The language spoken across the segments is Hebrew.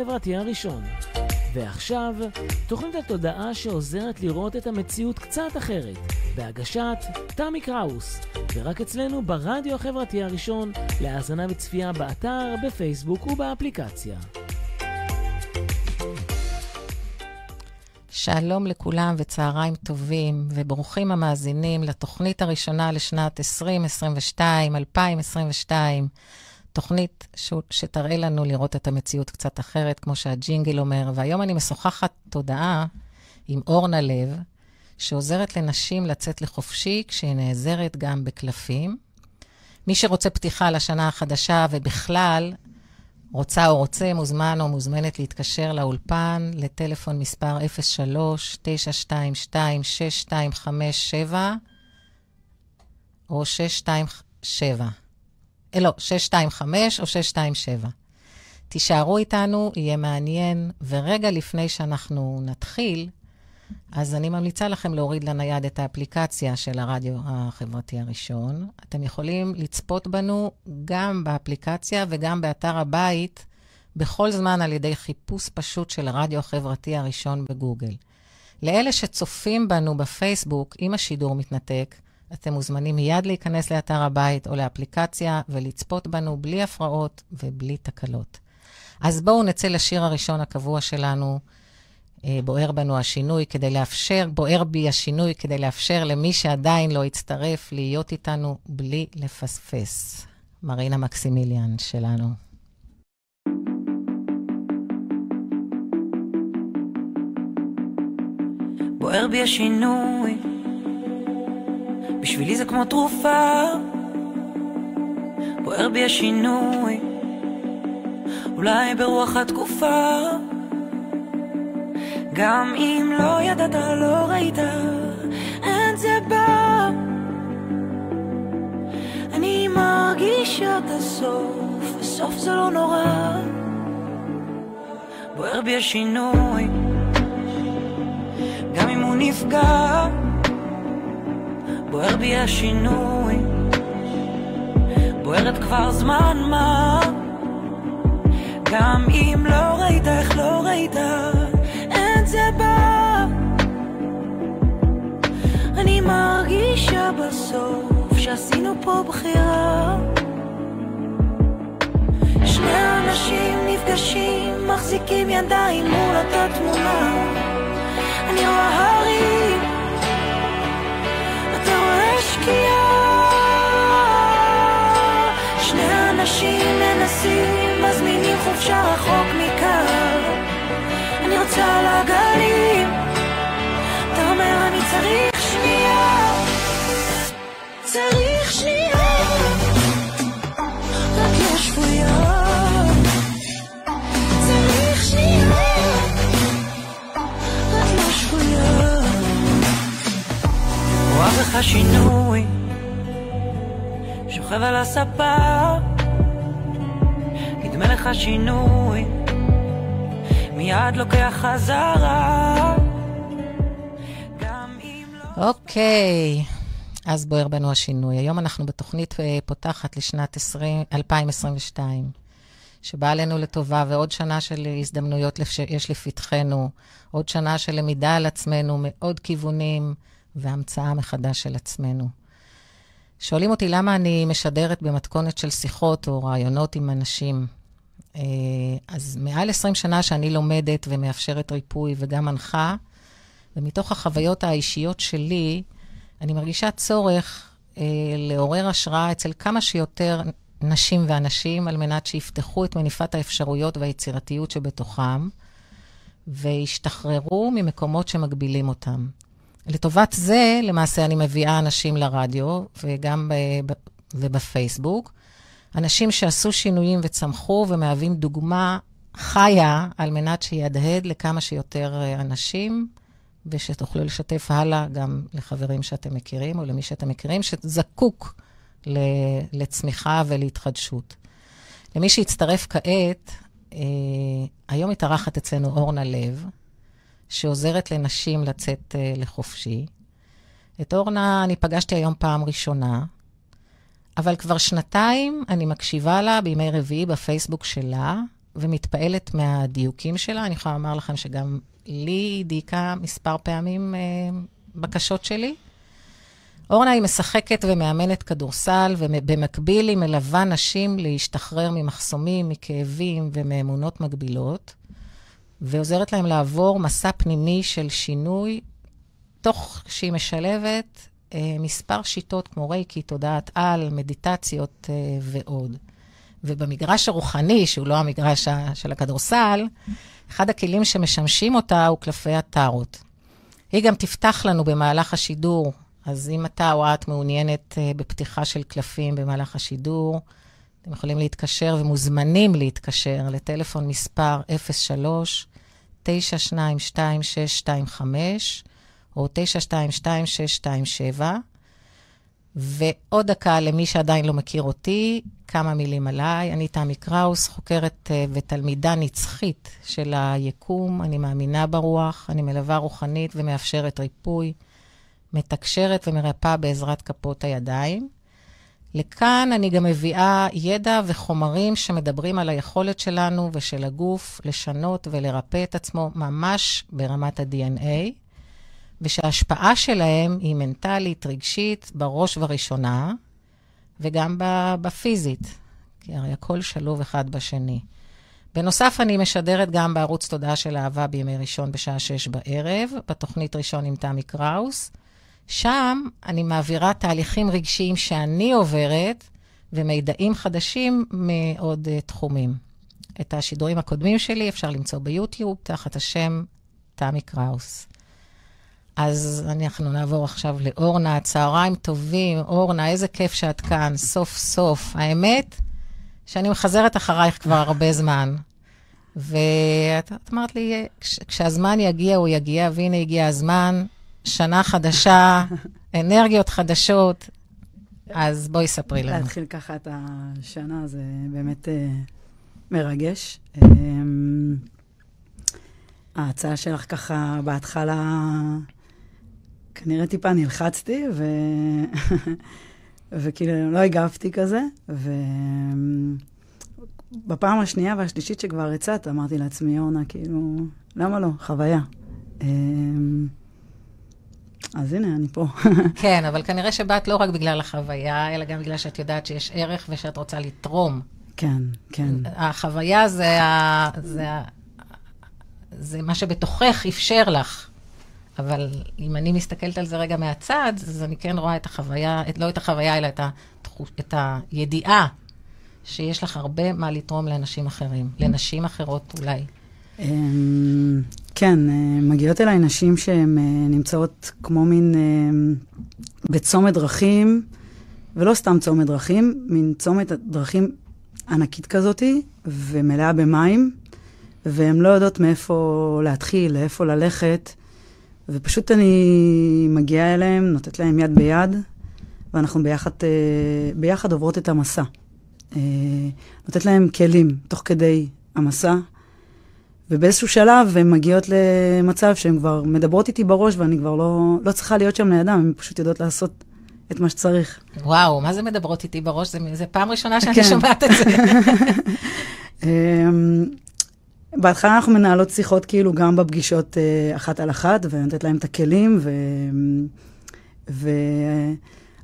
החברתי הראשון. ועכשיו, תוכנית התודעה שעוזרת לראות את המציאות קצת אחרת, בהגשת תמי קראוס, ורק אצלנו ברדיו החברתי הראשון, להאזנה וצפייה באתר, בפייסבוק ובאפליקציה. שלום לכולם וצהריים טובים, וברוכים המאזינים לתוכנית הראשונה לשנת 2022, 2022. תוכנית ש... שתראה לנו לראות את המציאות קצת אחרת, כמו שהג'ינגל אומר. והיום אני משוחחת תודעה עם אורנה לב, שעוזרת לנשים לצאת לחופשי כשהיא נעזרת גם בקלפים. מי שרוצה פתיחה לשנה החדשה ובכלל רוצה או רוצה, מוזמן או מוזמנת להתקשר לאולפן לטלפון מספר 03-922-6257 או 627. אה, לא, 625 או 627. תישארו איתנו, יהיה מעניין, ורגע לפני שאנחנו נתחיל, אז אני ממליצה לכם להוריד לנייד את האפליקציה של הרדיו החברתי הראשון. אתם יכולים לצפות בנו גם באפליקציה וגם באתר הבית, בכל זמן על ידי חיפוש פשוט של הרדיו החברתי הראשון בגוגל. לאלה שצופים בנו בפייסבוק, אם השידור מתנתק, אתם מוזמנים מיד להיכנס לאתר הבית או לאפליקציה ולצפות בנו בלי הפרעות ובלי תקלות. אז בואו נצא לשיר הראשון הקבוע שלנו, אה, בוער בנו השינוי, כדי לאפשר, בוער בי השינוי, כדי לאפשר למי שעדיין לא הצטרף להיות איתנו בלי לפספס. מרינה מקסימיליאן שלנו. בוער בי השינוי, בשבילי זה כמו תרופה. בוער בי השינוי, אולי ברוח התקופה. גם אם לא ידעת, לא ראית, אין זה בא. אני מרגישה את הסוף, וסוף זה לא נורא. בוער בי השינוי, גם אם הוא נפגע. בוער בי השינוי, בוערת כבר זמן מה. גם אם לא ראית, איך לא ראית, אין זה בא. אני מרגישה בסוף שעשינו פה בחירה. שני אנשים נפגשים, מחזיקים ידיים מול אותה תמונה. אני רואה הרים, רואה שקיעה. שני אנשים מנסים, מזמינים חופשה רחוק מכאן. אני רוצה על הגלים, אתה אומר אני צריך שנייה. צריך בך שינוי, שוכב על הספה, נדמה לך שינוי, מיד לוקח חזרה. גם אם לא... אוקיי, אז בוער בנו השינוי. היום אנחנו בתוכנית אה, פותחת לשנת 20, 2022, שבאה עלינו לטובה, ועוד שנה של הזדמנויות יש לפתחנו, עוד שנה של למידה על עצמנו מעוד כיוונים, והמצאה מחדש של עצמנו. שואלים אותי למה אני משדרת במתכונת של שיחות או רעיונות עם אנשים. אה, אז מעל 20 שנה שאני לומדת ומאפשרת ריפוי וגם מנחה, ומתוך החוויות האישיות שלי, אני מרגישה צורך אה, לעורר השראה אצל כמה שיותר נשים ואנשים, על מנת שיפתחו את מניפת האפשרויות והיצירתיות שבתוכם, וישתחררו ממקומות שמגבילים אותם. לטובת זה, למעשה, אני מביאה אנשים לרדיו וגם ב- ובפייסבוק. אנשים שעשו שינויים וצמחו ומהווים דוגמה חיה על מנת שיהדהד לכמה שיותר אה, אנשים, ושתוכלו לשתף הלאה גם לחברים שאתם מכירים או למי שאתם מכירים, שזקוק ל- לצמיחה ולהתחדשות. למי שהצטרף כעת, אה, היום מתארחת אצלנו אורנה לב, שעוזרת לנשים לצאת uh, לחופשי. את אורנה אני פגשתי היום פעם ראשונה, אבל כבר שנתיים אני מקשיבה לה בימי רביעי בפייסבוק שלה, ומתפעלת מהדיוקים שלה. אני יכולה לומר לכם שגם לי היא דייקה מספר פעמים uh, בקשות שלי. אורנה היא משחקת ומאמנת כדורסל, ובמקביל היא מלווה נשים להשתחרר ממחסומים, מכאבים ומאמונות מגבילות, ועוזרת להם לעבור מסע פנימי של שינוי, תוך שהיא משלבת אה, מספר שיטות כמו רייקי, תודעת על, מדיטציות אה, ועוד. ובמגרש הרוחני, שהוא לא המגרש של הכדורסל, אחד הכלים שמשמשים אותה הוא קלפי הטארות. היא גם תפתח לנו במהלך השידור אז אם אתה או את מעוניינת uh, בפתיחה של קלפים במהלך השידור, אתם יכולים להתקשר ומוזמנים להתקשר לטלפון מספר 03-922-625 או 922-627. ועוד דקה למי שעדיין לא מכיר אותי, כמה מילים עליי. אני תמי קראוס, חוקרת uh, ותלמידה נצחית של היקום. אני מאמינה ברוח, אני מלווה רוחנית ומאפשרת ריפוי. מתקשרת ומרפאה בעזרת כפות הידיים. לכאן אני גם מביאה ידע וחומרים שמדברים על היכולת שלנו ושל הגוף לשנות ולרפא את עצמו ממש ברמת ה-DNA, ושההשפעה שלהם היא מנטלית, רגשית, בראש ובראשונה, וגם בפיזית, כי הרי הכל שלוב אחד בשני. בנוסף, אני משדרת גם בערוץ תודעה של אהבה בימי ראשון בשעה שש בערב, בתוכנית ראשון עם תמי קראוס, שם אני מעבירה תהליכים רגשיים שאני עוברת ומידעים חדשים מעוד uh, תחומים. את השידורים הקודמים שלי אפשר למצוא ביוטיוב תחת השם תמי קראוס. אז אנחנו נעבור עכשיו לאורנה. צהריים טובים. אורנה, איזה כיף שאת כאן, סוף סוף. האמת, שאני מחזרת אחרייך כבר הרבה זמן. ואת אמרת לי, כשהזמן יגיע, הוא יגיע, והנה הגיע הזמן. שנה חדשה, אנרגיות חדשות, אז בואי ספרי לנו. להתחיל ככה את השנה זה באמת uh, מרגש. Um, ההצעה שלך ככה בהתחלה, כנראה טיפה נלחצתי, ו... וכאילו לא הגבתי כזה, ובפעם השנייה והשלישית שכבר הצעת, אמרתי לעצמי, אורנה, כאילו, למה לא? חוויה. Um, אז הנה, אני פה. כן, אבל כנראה שבאת לא רק בגלל החוויה, אלא גם בגלל שאת יודעת שיש ערך ושאת רוצה לתרום. כן, כן. החוויה זה, ה... זה, ה... זה מה שבתוכך אפשר לך. אבל אם אני מסתכלת על זה רגע מהצד, אז אני כן רואה את החוויה, את, לא את החוויה, אלא את, התחוש, את הידיעה שיש לך הרבה מה לתרום לאנשים אחרים, לנשים אחרות אולי. אמ, כן, אה, מגיעות אליי נשים שהן אה, נמצאות כמו מין אה, בצומת דרכים, ולא סתם צומת דרכים, מין צומת דרכים ענקית כזאתי, ומלאה במים, והן לא יודעות מאיפה להתחיל, לאיפה ללכת, ופשוט אני מגיעה אליהן, נותנת להן יד ביד, ואנחנו ביחד, ביחד עוברות את המסע. נותנת להן כלים תוך כדי המסע. ובאיזשהו שלב הן מגיעות למצב שהן כבר מדברות איתי בראש, ואני כבר לא, לא צריכה להיות שם לידם, הן פשוט יודעות לעשות את מה שצריך. וואו, מה זה מדברות איתי בראש? זה, זה פעם ראשונה שאני כן. שומעת את זה. אמ, בהתחלה אנחנו מנהלות שיחות כאילו גם בפגישות uh, אחת על אחת, ונותנת להם את הכלים, ו...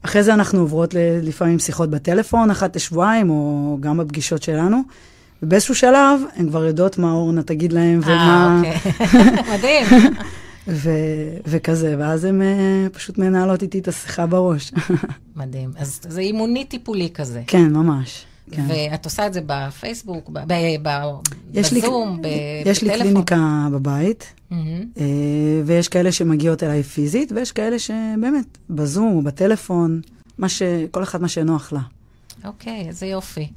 ואחרי זה אנחנו עוברות לפעמים שיחות בטלפון אחת לשבועיים, או גם בפגישות שלנו. ובאיזשהו שלב, הן כבר יודעות מה אורנה תגיד להם, ומה... אה, אוקיי. מדהים. ו- וכזה, ואז הן uh, פשוט מנהלות איתי את השיחה בראש. מדהים. אז זה אימוני טיפולי כזה. כן, ממש. כן. ואת עושה את זה בפייסבוק, ב- ב- ב- בזום, לי, בטלפון? יש לי קליניקה בבית, mm-hmm. uh, ויש כאלה שמגיעות אליי פיזית, ויש כאלה שבאמת, בזום או בטלפון, מה ש... כל אחד מה שנוח לה. אוקיי, איזה יופי.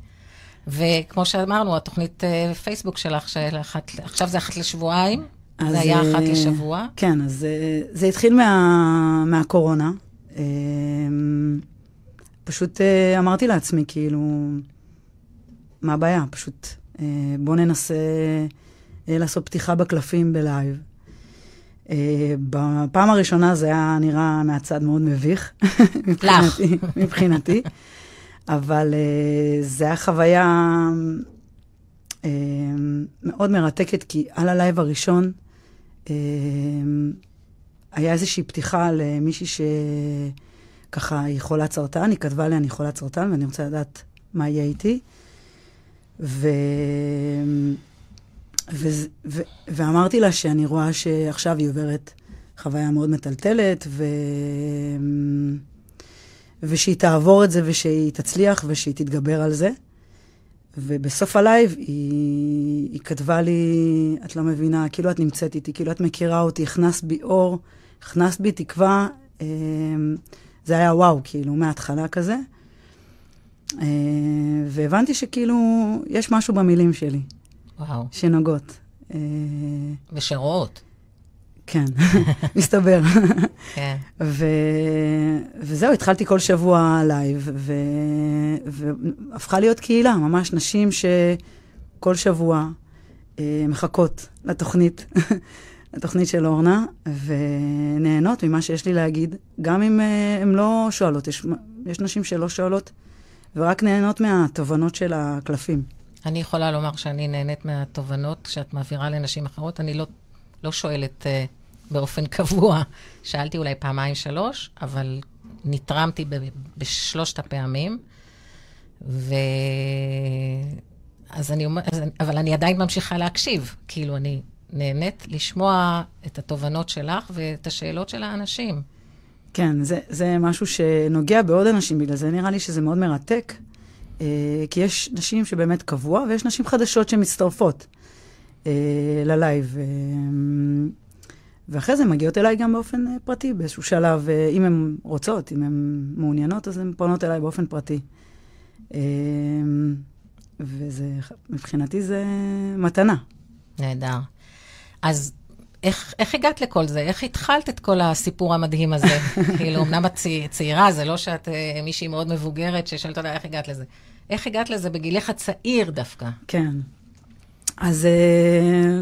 וכמו שאמרנו, התוכנית אה, פייסבוק שלך, של אחת, עכשיו זה אחת לשבועיים, אז, זה היה אחת אה, לשבוע. כן, אז אה, זה התחיל מה, מהקורונה. פשוט אמרתי לעצמי, כאילו, מה הבעיה? פשוט בוא ננסה לעשות פתיחה בקלפים בלייב. בפעם הראשונה זה היה נראה מהצד מאוד מביך. מבחינתי, מבחינתי. אבל אה, זה היה חוויה אה, מאוד מרתקת, כי על הלייב הראשון אה, היה איזושהי פתיחה למישהי שככה, היא חולת סרטן, היא כתבה לי, אני חולת סרטן, ואני רוצה לדעת מה יהיה איתי. ו... ו... ו... ואמרתי לה שאני רואה שעכשיו היא עוברת חוויה מאוד מטלטלת, ו... ושהיא תעבור את זה ושהיא תצליח ושהיא תתגבר על זה. ובסוף הלייב היא, היא כתבה לי, את לא מבינה, כאילו את נמצאת איתי, כאילו את מכירה אותי, הכנסת בי אור, הכנסת בי תקווה. אמ, זה היה וואו, כאילו, מההתחלה כזה. אה, והבנתי שכאילו, יש משהו במילים שלי. וואו. שנוגעות. אה, ושרואות. כן, מסתבר. כן. ו... וזהו, התחלתי כל שבוע לייב, ו... והפכה להיות קהילה, ממש נשים שכל שבוע אה, מחכות לתוכנית, לתוכנית של אורנה, ונהנות ממה שיש לי להגיד, גם אם אה, הן לא שואלות. יש, יש נשים שלא שואלות, ורק נהנות מהתובנות של הקלפים. אני יכולה לומר שאני נהנית מהתובנות שאת מעבירה לנשים אחרות. אני לא, לא שואלת uh, באופן קבוע. שאלתי אולי פעמיים, שלוש, אבל נתרמתי ב- בשלושת הפעמים. ו... אז אני אומרת, אבל אני עדיין ממשיכה להקשיב. כאילו, אני נהנית לשמוע את התובנות שלך ואת השאלות של האנשים. כן, זה, זה משהו שנוגע בעוד אנשים, בגלל זה נראה לי שזה מאוד מרתק. אה, כי יש נשים שבאמת קבוע, ויש נשים חדשות שמצטרפות אה, ללייב. אה, ואחרי זה מגיעות אליי גם באופן אה, פרטי, באיזשהו שלב, אה, אם הן רוצות, אם הן מעוניינות, אז הן פונות אליי באופן פרטי. אה, וזה, מבחינתי זה מתנה. נהדר. אז איך, איך הגעת לכל זה? איך התחלת את כל הסיפור המדהים הזה? כאילו, אמנם את צי- צעירה, זה לא שאת אה, מישהי מאוד מבוגרת ששואלת אותה איך הגעת לזה. איך הגעת לזה בגילך הצעיר דווקא? כן. אז אה,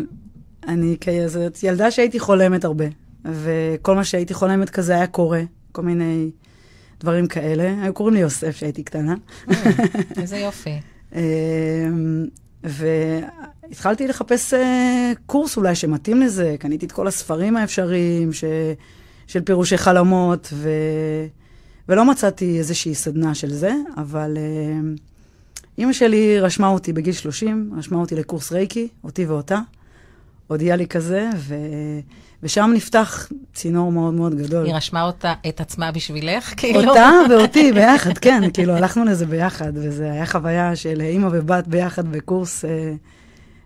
אני כזאת ילדה שהייתי חולמת הרבה, וכל מה שהייתי חולמת כזה היה קורה, כל מיני דברים כאלה. היו קוראים לי יוסף כשהייתי קטנה. איזה יופי. אה, והתחלתי לחפש אה, קורס אולי שמתאים לזה, קניתי את כל הספרים האפשריים ש... של פירושי חלומות, ו... ולא מצאתי איזושהי סדנה של זה, אבל אה, אימא שלי רשמה אותי בגיל 30, רשמה אותי לקורס רייקי, אותי ואותה. הודיעה לי כזה, ו... ושם נפתח צינור מאוד מאוד גדול. היא רשמה אותה, את עצמה בשבילך, כאילו? אותה ואותי ביחד, כן, כאילו הלכנו לזה ביחד, וזו הייתה חוויה של אימא ובת ביחד בקורס אה,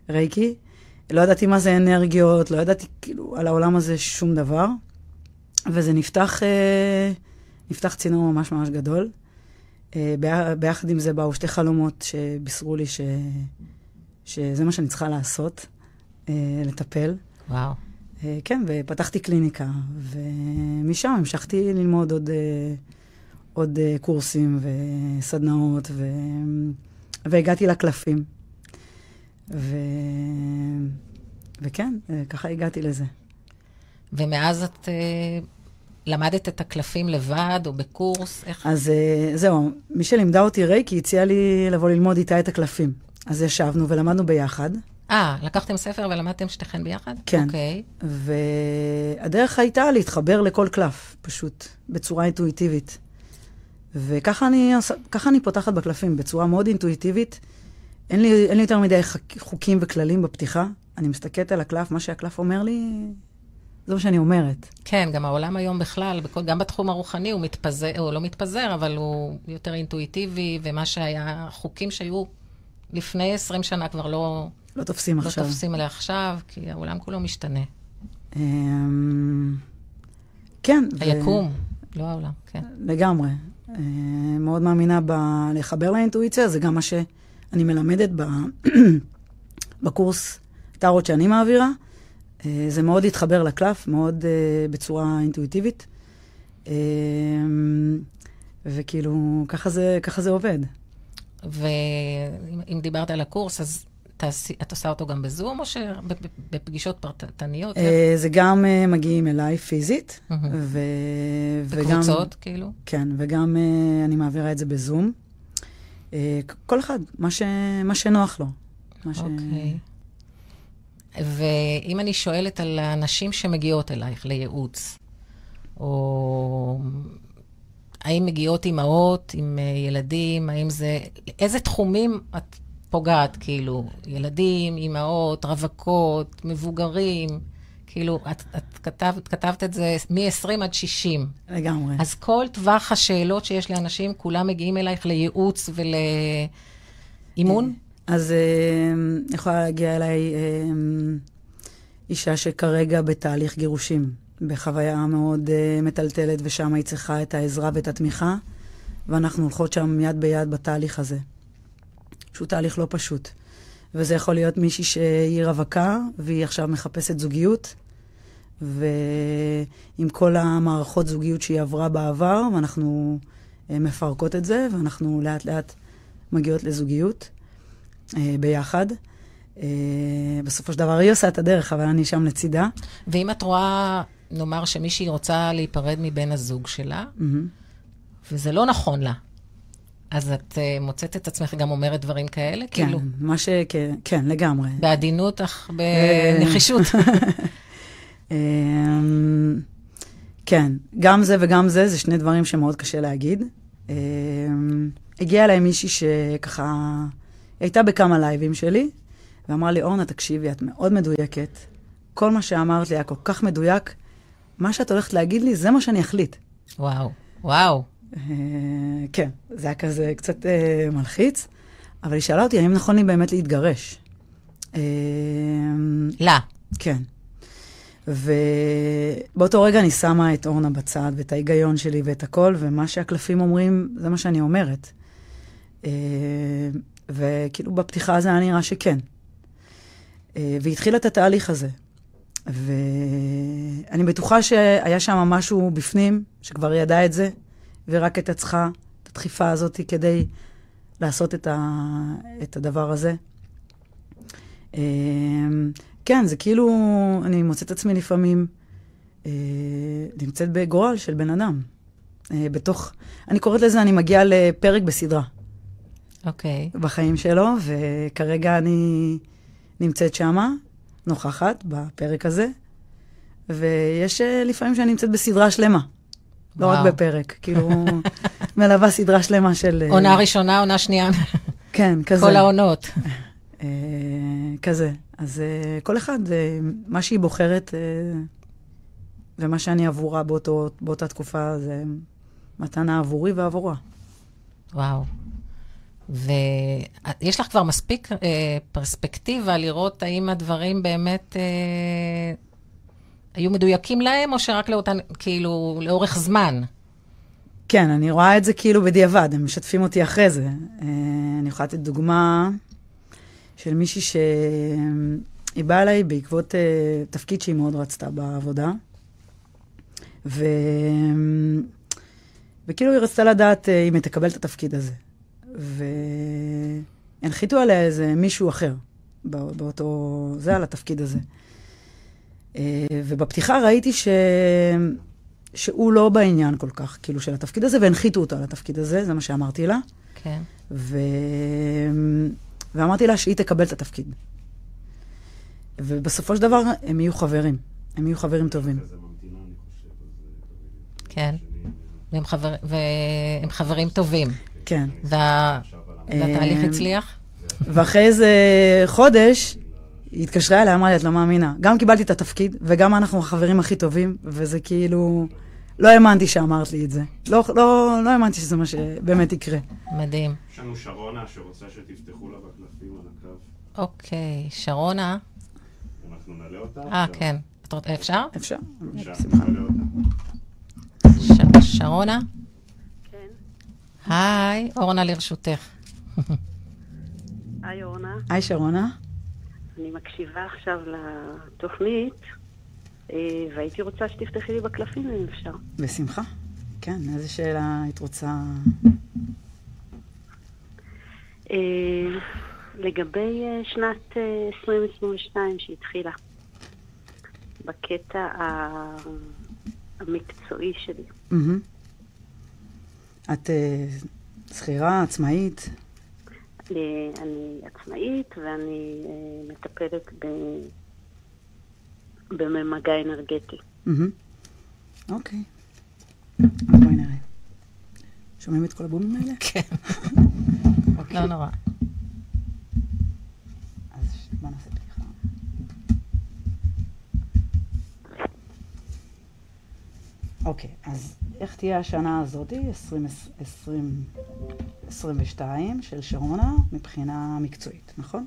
רייקי. לא ידעתי מה זה אנרגיות, לא ידעתי כאילו על העולם הזה שום דבר, וזה נפתח, אה, נפתח צינור ממש ממש גדול. אה, ביח, ביחד עם זה באו שתי חלומות שבישרו לי ש, שזה מה שאני צריכה לעשות, לטפל. וואו. אה, כן, ופתחתי קליניקה, ומשם המשכתי ללמוד עוד, אה, עוד אה, קורסים וסדנאות, ו... והגעתי לקלפים. ו... וכן, אה, ככה הגעתי לזה. ומאז את אה, למדת את הקלפים לבד או בקורס? איך? אז אה, זהו, מי שלימדה אותי רייקי הציע לי לבוא ללמוד איתה את הקלפים. אז ישבנו ולמדנו ביחד, אה, לקחתם ספר ולמדתם שתיכן ביחד? כן. אוקיי. והדרך הייתה להתחבר לכל קלף, פשוט, בצורה אינטואיטיבית. וככה אני, אני פותחת בקלפים, בצורה מאוד אינטואיטיבית. אין לי, אין לי יותר מדי חוקים וכללים בפתיחה. אני מסתכלת על הקלף, מה שהקלף אומר לי, זה מה שאני אומרת. כן, גם העולם היום בכלל, בכל, גם בתחום הרוחני הוא מתפזר, הוא לא מתפזר, אבל הוא יותר אינטואיטיבי, ומה שהיה, חוקים שהיו לפני 20 שנה כבר לא, לא תופסים לא עכשיו. תופסים לעכשיו, כי העולם כולו משתנה. אמ, כן. ו- היקום, לא העולם, כן. לגמרי. אה, מאוד מאמינה בלחבר לאינטואיציה, זה גם מה שאני מלמדת ב... בקורס טארות שאני מעבירה. אה, זה מאוד להתחבר לקלף, מאוד אה, בצורה אינטואיטיבית. אה, וכאילו, ככה זה, ככה זה עובד. ואם אם דיברת על הקורס, אז תעשי, את עושה אותו גם בזום, או שבפגישות פרטניות? אה, זה גם אה, מגיעים אליי פיזית. ו... בקבוצות, כאילו? כן, וגם אה, אני מעבירה את זה בזום. כל אחד, מה, ש... מה שנוח לו. אוקיי. ואם אני שואלת על הנשים שמגיעות אלייך לייעוץ, או האם מגיעות אימהות עם ילדים, האם זה... איזה תחומים את פוגעת, כאילו? ילדים, אימהות, רווקות, מבוגרים? כאילו, את, את כתבת, כתבת את זה מ-20 עד 60. לגמרי. אז כל טווח השאלות שיש לאנשים, כולם מגיעים אלייך לייעוץ ולאימון? אז אה, יכולה להגיע אליי אה, אישה שכרגע בתהליך גירושים, בחוויה מאוד אה, מטלטלת, ושם היא צריכה את העזרה ואת התמיכה, ואנחנו הולכות שם יד ביד בתהליך הזה. שהוא תהליך לא פשוט. וזה יכול להיות מישהי שהיא רווקה, והיא עכשיו מחפשת זוגיות, ועם כל המערכות זוגיות שהיא עברה בעבר, ואנחנו אה, מפרקות את זה, ואנחנו לאט לאט מגיעות לזוגיות. אה, ביחד. אה, בסופו של דבר היא עושה את הדרך, אבל אני שם לצידה. ואם את רואה, נאמר שמישהי רוצה להיפרד מבן הזוג שלה, מהמם. וזה לא נכון לה, אז את uh, מוצאת את עצמך גם אומרת דברים כאלה? כן, כאילו, מה ש... כן, כן, לגמרי. בעדינות אך אה, בנחישות. אמ, כן, גם זה וגם זה, זה שני דברים שמאוד קשה להגיד. הגיעה אליי מישהי שככה, היא הייתה בכמה לייבים שלי, ואמרה לי, אורנה, תקשיבי, את מאוד מדויקת. כל מה שאמרת לי היה כל כך מדויק. מה שאת הולכת להגיד לי, זה מה שאני אחליט. וואו, וואו. אה, כן, זה היה כזה קצת אה, מלחיץ, אבל היא שאלה אותי האם נכון לי באמת להתגרש. אה, לה. כן. ובאותו רגע אני שמה את אורנה בצד, ואת ההיגיון שלי ואת הכל, ומה שהקלפים אומרים, זה מה שאני אומרת. וכאילו בפתיחה זה היה נראה שכן. והיא התחילה את התהליך הזה. ואני בטוחה שהיה שם משהו בפנים, שכבר ידע את זה, ורק הייתה צריכה את הדחיפה הזאת כדי לעשות את, ה, את הדבר הזה. אה, כן, זה כאילו, אני מוצאת עצמי לפעמים אה, נמצאת בגורל של בן אדם. אה, בתוך, אני קוראת לזה, אני מגיעה לפרק בסדרה אוקיי. בחיים שלו, וכרגע אני נמצאת שמה, נוכחת בפרק הזה, ויש לפעמים שאני נמצאת בסדרה שלמה, לא וואו. רק בפרק, כאילו, מלווה סדרה שלמה של... אה, עונה ראשונה, עונה שנייה, כן, כזה. כל העונות. אה, כזה. אז אה, כל אחד, מה שהיא בוחרת ומה שאני עבורה באותו, באותה תקופה, זה מתנה עבורי ועבורה. וואו. ויש לך כבר מספיק אה, פרספקטיבה לראות האם הדברים באמת אה, היו מדויקים להם, או שרק לאותן, כאילו, לאורך זמן? כן, אני רואה את זה כאילו בדיעבד, הם משתפים אותי אחרי זה. אה, אני יכולה לתת דוגמה של מישהי שהיא באה אליי בעקבות אה, תפקיד שהיא מאוד רצתה בעבודה. ו... וכאילו היא רצתה לדעת אה, אם היא תקבל את התפקיד הזה. והנחיתו עליה איזה מישהו אחר בא- באותו... זה על התפקיד הזה. אה, ובפתיחה ראיתי ש... שהוא לא בעניין כל כך, כאילו, של התפקיד הזה, והנחיתו אותו על התפקיד הזה, זה מה שאמרתי לה. כן. ו... ואמרתי לה שהיא תקבל את התפקיד. ובסופו של דבר הם יהיו חברים, הם יהיו חברים טובים. כן. והם, חבר, והם חברים טובים. כן. וה, והתהליך אמ, הצליח? ואחרי איזה חודש, היא התקשרה אליי, אמרה לי, את לא מאמינה. גם קיבלתי את התפקיד, וגם אנחנו החברים הכי טובים, וזה כאילו... לא האמנתי שאמרת לי את זה. לא, לא, לא האמנתי שזה מה שבאמת יקרה. מדהים. יש לנו שרונה שרוצה שתפתחו לה בקלפים על הקו. אוקיי, שרונה. אנחנו נעלה אותה. אה. כן. אפשר? אפשר? בבקשה, בשמחה. נעלה אותה. ש- שרונה? כן. היי, אורנה לרשותך. היי אורנה, היי, שרונה. אני מקשיבה עכשיו לתוכנית, אה, והייתי רוצה שתפתחי לי בקלפים אם אפשר. בשמחה. כן, איזה שאלה היית רוצה... אה, לגבי אה, שנת אה, 2022 שהתחילה, בקטע המקצועי שלי. את שכירה, עצמאית? אני עצמאית ואני אה, מטפלת ב- בממגע אנרגטי. אוקיי. אז בואי נראה. שומעים את כל הבומים האלה? כן. לא נורא. אז בוא נעשה פתיחה. אוקיי, אז איך תהיה השנה הזאתי, 2022, של שרונה, מבחינה מקצועית, נכון?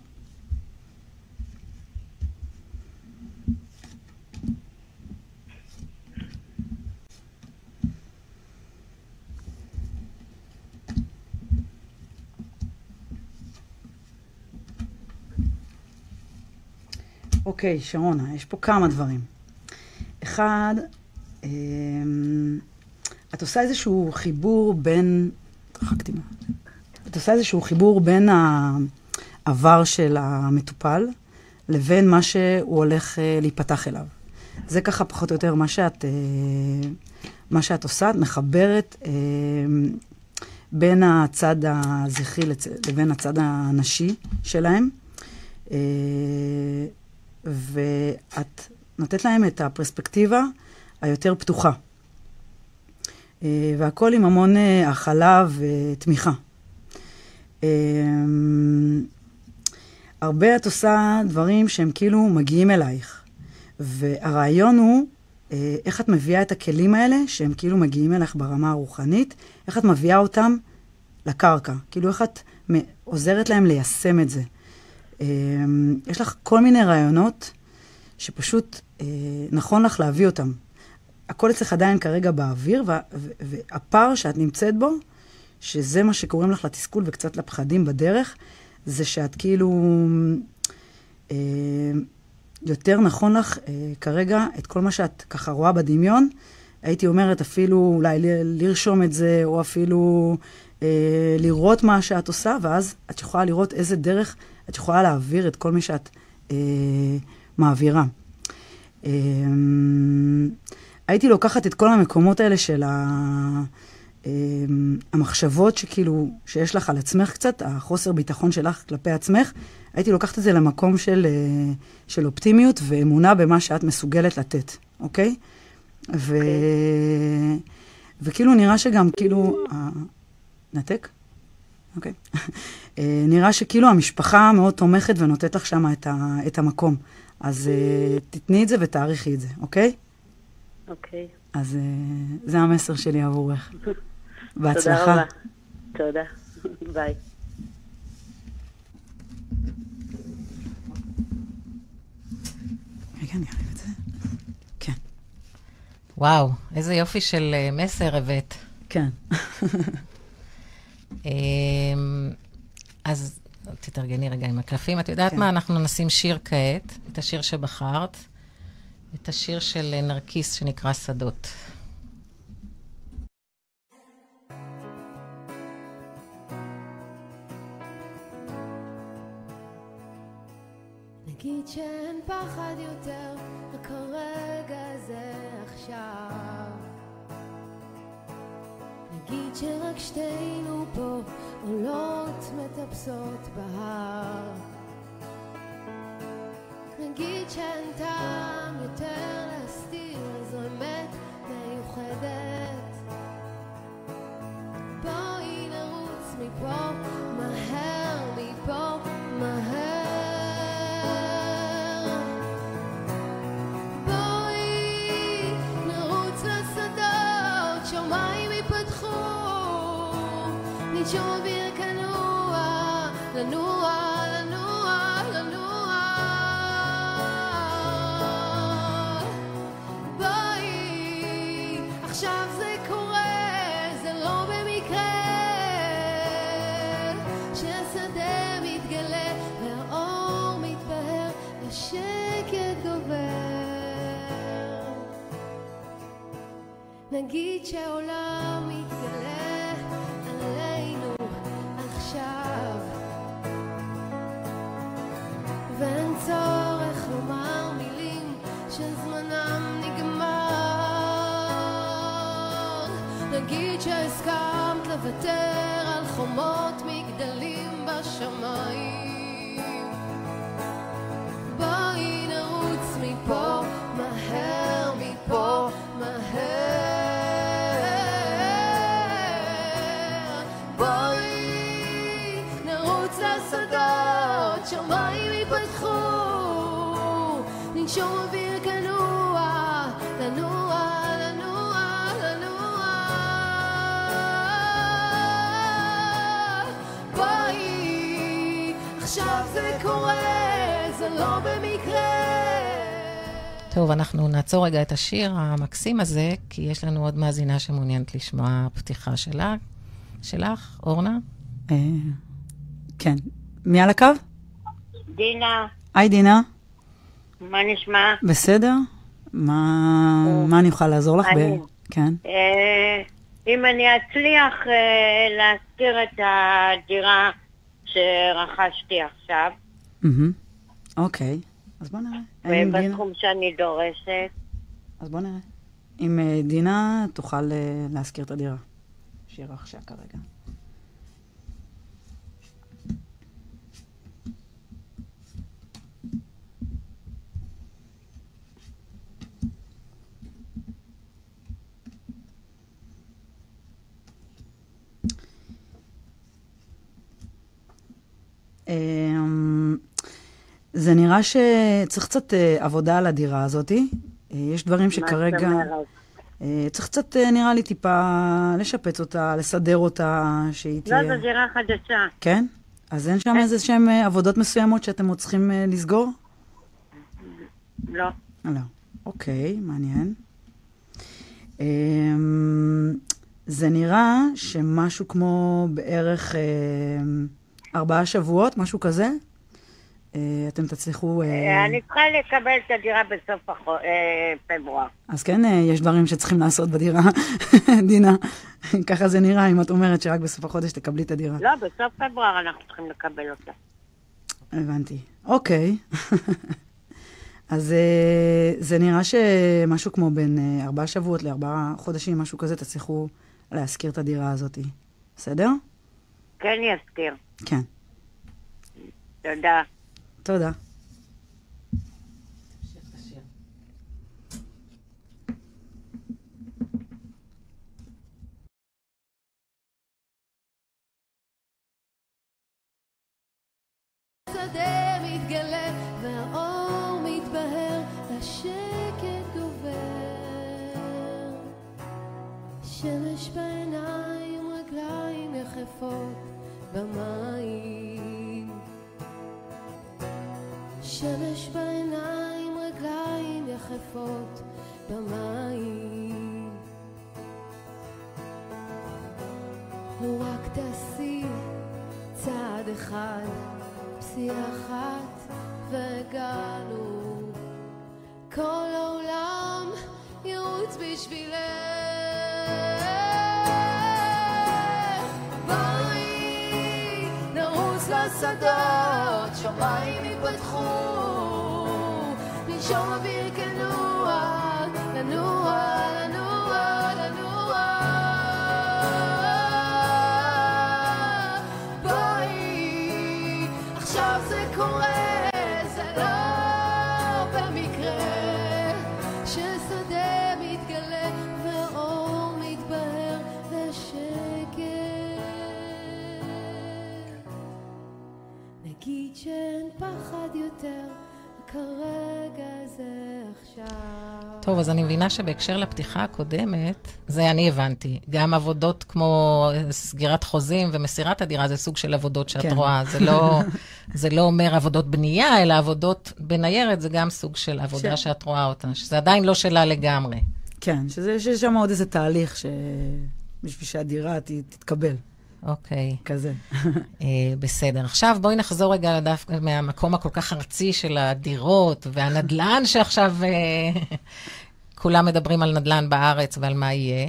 אוקיי, שרונה, יש פה כמה דברים. אחד, אמ, את עושה איזשהו חיבור בין... התרחקתי מה... את עושה איזשהו חיבור בין העבר של המטופל לבין מה שהוא הולך אה, להיפתח אליו. זה ככה פחות או יותר מה שאת, אה, מה שאת עושה, את מחברת אה, בין הצד הזכרי לצ- לבין הצד הנשי שלהם. ואת נותנת להם את הפרספקטיבה היותר פתוחה. אה, והכל עם המון אה, הכלה ותמיכה. אה, הרבה את עושה דברים שהם כאילו מגיעים אלייך. והרעיון הוא איך את מביאה את הכלים האלה, שהם כאילו מגיעים אלייך ברמה הרוחנית, איך את מביאה אותם לקרקע. כאילו איך את עוזרת להם ליישם את זה. יש לך כל מיני רעיונות שפשוט נכון לך להביא אותם. הכל אצלך עדיין כרגע באוויר, וה- והפער שאת נמצאת בו, שזה מה שקוראים לך לתסכול וקצת לפחדים בדרך, זה שאת כאילו... אה, יותר נכון לך אה, כרגע את כל מה שאת ככה רואה בדמיון. הייתי אומרת אפילו אולי ל- לרשום את זה, או אפילו אה, לראות מה שאת עושה, ואז את יכולה לראות איזה דרך את יכולה להעביר את כל מי שאת אה, מעבירה. אה, הייתי לוקחת את כל המקומות האלה של ה... אה, המחשבות שכאילו, שיש לך על עצמך קצת, החוסר ביטחון שלך כלפי עצמך, הייתי לוקחת את זה למקום של, אה, של אופטימיות ואמונה במה שאת מסוגלת לתת, אוקיי? ו... וכאילו נראה שגם כאילו... נתק? אוקיי. אה, נראה שכאילו המשפחה מאוד תומכת ונותנת לך שם את, ה... את המקום. אז אה, תתני את זה ותעריכי את זה, אוקיי? אוקיי. אז אה, זה המסר שלי עבורך. בהצלחה. תודה רבה. תודה. ביי. רגע, אני ארים את זה. כן, וואו, איזה יופי של אה, מסר הבאת. כן. אמ, אז תתארגני רגע עם הקלפים. את יודעת כן. מה? אנחנו נשים שיר כעת, את השיר שבחרת, את השיר של נרקיס שנקרא שדות. נגיד שאין פחד יותר, רק הרגע זה עכשיו. נגיד שרק שתינו פה עולות מטפסות בהר. נגיד שאין טעם יותר להסתיר איזו אמת מיוחדת. בואי נרוץ מפה, מהר מפה, מהר. בואי עכשיו זה קורה, זה לא במקרה, שהשדה מתגלה והאור מתבהר, השקט גובר. נגיד שהעולם נגיד שהסכמת לוותר על חומות מגדלים בשמיים. בואי נרוץ מפה, מהר מפה, מהר. בואי נרוץ לשדות, שמיים ייפתחו, ננשום אוויר זה קורה, זה לא במקרה. טוב, אנחנו נעצור רגע את השיר המקסים הזה, כי יש לנו עוד מאזינה שמעוניינת לשמוע פתיחה שלה. שלך, אורנה? אה, כן. מי על הקו? דינה, היי דינה, מה נשמע? בסדר? מה מה אני אוכל לעזור לך? כן. אה, אם אני אצליח אה, להזכיר את הדירה שרכשתי עכשיו. אוקיי, אז בוא נראה. ובסכום שאני דורשת, אז בוא נראה. אם אה, דינה תוכל אה, להשכיר את הדירה שהיא רכשה כרגע. זה נראה שצריך קצת אה, עבודה על הדירה הזאתי. אה, יש דברים שכרגע... אה, צריך קצת, אה, נראה לי, טיפה לשפץ אותה, לסדר אותה, שהיא תהיה... לא, זו דירה חדשה. כן? אז אין שם איזה שהן עבודות מסוימות שאתם עוד צריכים לסגור? לא. לא. אוקיי, מעניין. אמ, זה נראה שמשהו כמו בערך ארבעה שבועות, משהו כזה, אה, אתם תצליחו... אה, אה, אני צריכה לקבל את הדירה בסוף החו- פברואר. אז כן, יש דברים שצריכים לעשות בדירה, דינה. ככה זה נראה, אם את אומרת שרק בסוף החודש תקבלי את הדירה. לא, בסוף פברואר אנחנו צריכים לקבל אותה. הבנתי. אוקיי. אז זה נראה שמשהו כמו בין ארבעה שבועות לארבעה חודשים, משהו כזה, תצליחו להשכיר את הדירה הזאת. בסדר? כן יזכיר. כן. תודה. תודה. כרגע זה עכשיו. טוב, אז אני מבינה שבהקשר לפתיחה הקודמת, זה אני הבנתי. גם עבודות כמו סגירת חוזים ומסירת הדירה, זה סוג של עבודות שאת כן. רואה. זה לא, זה לא אומר עבודות בנייה, אלא עבודות בניירת, זה גם סוג של עבודה ש- שאת רואה אותה, שזה עדיין לא שלה לגמרי. כן, שזה- שיש שם עוד איזה תהליך ש... בשביל שהדירה ת, תתקבל, אוקיי, כזה. אה, בסדר. עכשיו בואי נחזור רגע דווקא מהמקום הכל כך ארצי של הדירות והנדל"ן שעכשיו אה, כולם מדברים על נדל"ן בארץ ועל מה יהיה.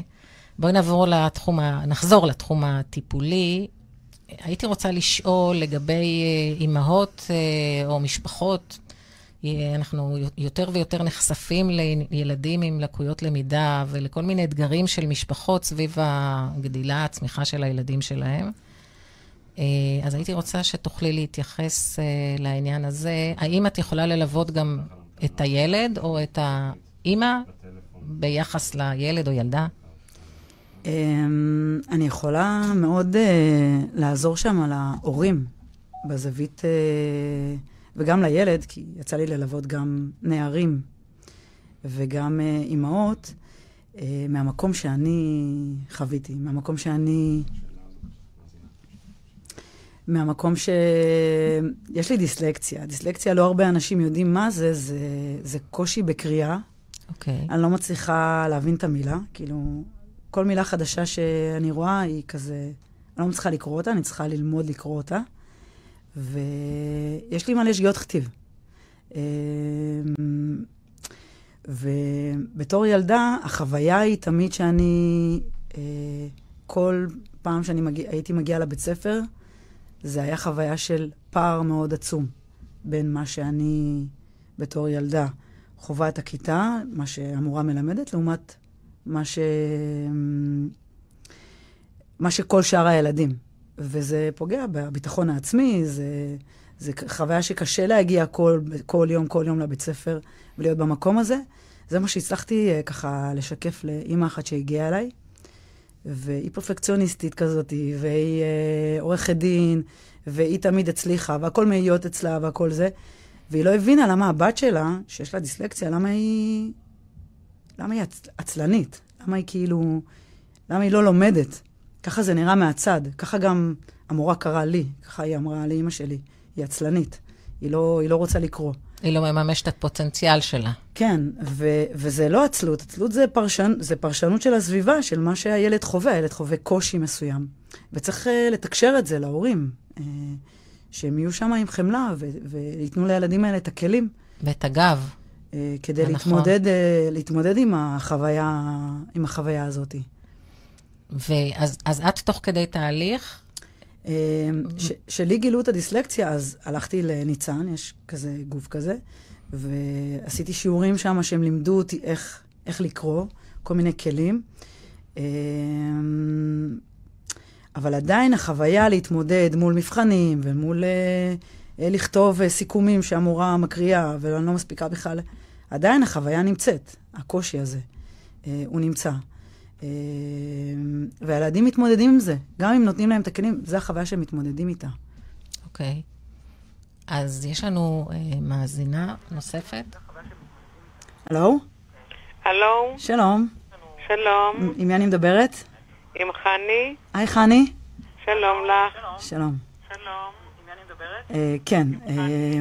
בואי נעבור לתחום, ה... נחזור לתחום הטיפולי. הייתי רוצה לשאול לגבי אה, אימהות אה, או משפחות אנחנו יותר ויותר נחשפים לילדים עם לקויות למידה ולכל מיני אתגרים של משפחות סביב הגדילה, הצמיחה של הילדים שלהם. אה, אז הייתי רוצה שתוכלי להתייחס אה, לעניין הזה. האם את יכולה ללוות גם את הילד או את האימא ביחס לילד או ילדה? אמ, אני יכולה מאוד אה, לעזור שם להורים בזווית, אה, וגם לילד, כי יצא לי ללוות גם נערים וגם אה, אימהות, אה, מהמקום שאני חוויתי, מהמקום שאני... מהמקום שיש לי דיסלקציה. דיסלקציה, לא הרבה אנשים יודעים מה זה, זה, זה קושי בקריאה. אוקיי. אני לא מצליחה להבין את המילה, כאילו, כל מילה חדשה שאני רואה היא כזה, אני לא מצליחה לקרוא אותה, אני צריכה ללמוד לקרוא אותה, ויש לי מלא שגיאות כתיב. אמ, ובתור ילדה, החוויה היא תמיד שאני, אה, כל פעם שאני מגיע, הייתי מגיעה לבית ספר, זה היה חוויה של פער מאוד עצום בין מה שאני בתור ילדה חווה את הכיתה, מה שהמורה מלמדת, לעומת מה, ש... מה שכל שאר הילדים. וזה פוגע בביטחון העצמי, זה, זה חוויה שקשה להגיע כל, כל יום, כל יום לבית ספר ולהיות במקום הזה. זה מה שהצלחתי uh, ככה לשקף לאימא אחת שהגיעה אליי, והיא פרפקציוניסטית כזאת, והיא uh, עורכת דין, והיא תמיד הצליחה, והכל מאיות אצלה והכל זה. והיא לא הבינה למה הבת שלה, שיש לה דיסלקציה, למה היא... למה היא עצ... עצלנית? למה היא כאילו... למה היא לא לומדת? ככה זה נראה מהצד. ככה גם המורה קראה לי, ככה היא אמרה לאימא שלי. היא עצלנית. היא לא, היא לא רוצה לקרוא. היא לא מממשת את הפוטנציאל שלה. כן, ו- וזה לא עצלות. עצלות זה, פרשן, זה פרשנות של הסביבה, של מה שהילד חווה. הילד חווה קושי מסוים. וצריך uh, לתקשר את זה להורים. Uh, שהם יהיו שם עם חמלה ו- וייתנו לילדים האלה את הכלים. ואת הגב. uh, כדי נכון. להתמודד, uh, להתמודד עם החוויה, עם החוויה הזאת. ואז אז את תוך כדי תהליך, Uh, ש- שלי גילו את הדיסלקציה, אז הלכתי לניצן, יש כזה גוף כזה, ועשיתי שיעורים שם שהם לימדו אותי איך, איך לקרוא, כל מיני כלים. Uh, אבל עדיין החוויה להתמודד מול מבחנים ומול uh, uh, לכתוב uh, סיכומים שהמורה מקריאה, ואני לא מספיקה בכלל, עדיין החוויה נמצאת, הקושי הזה, uh, הוא נמצא. Uh, והילדים מתמודדים עם זה, גם אם נותנים להם את הכלים, זו החוויה שהם מתמודדים איתה. אוקיי. אז יש לנו אה, מאזינה נוספת. הלו? הלו, שלום. שלום, עם מי אני מדברת? עם חני, היי, חני. שלום לך. שלום. שלום. Uh, כן, uh,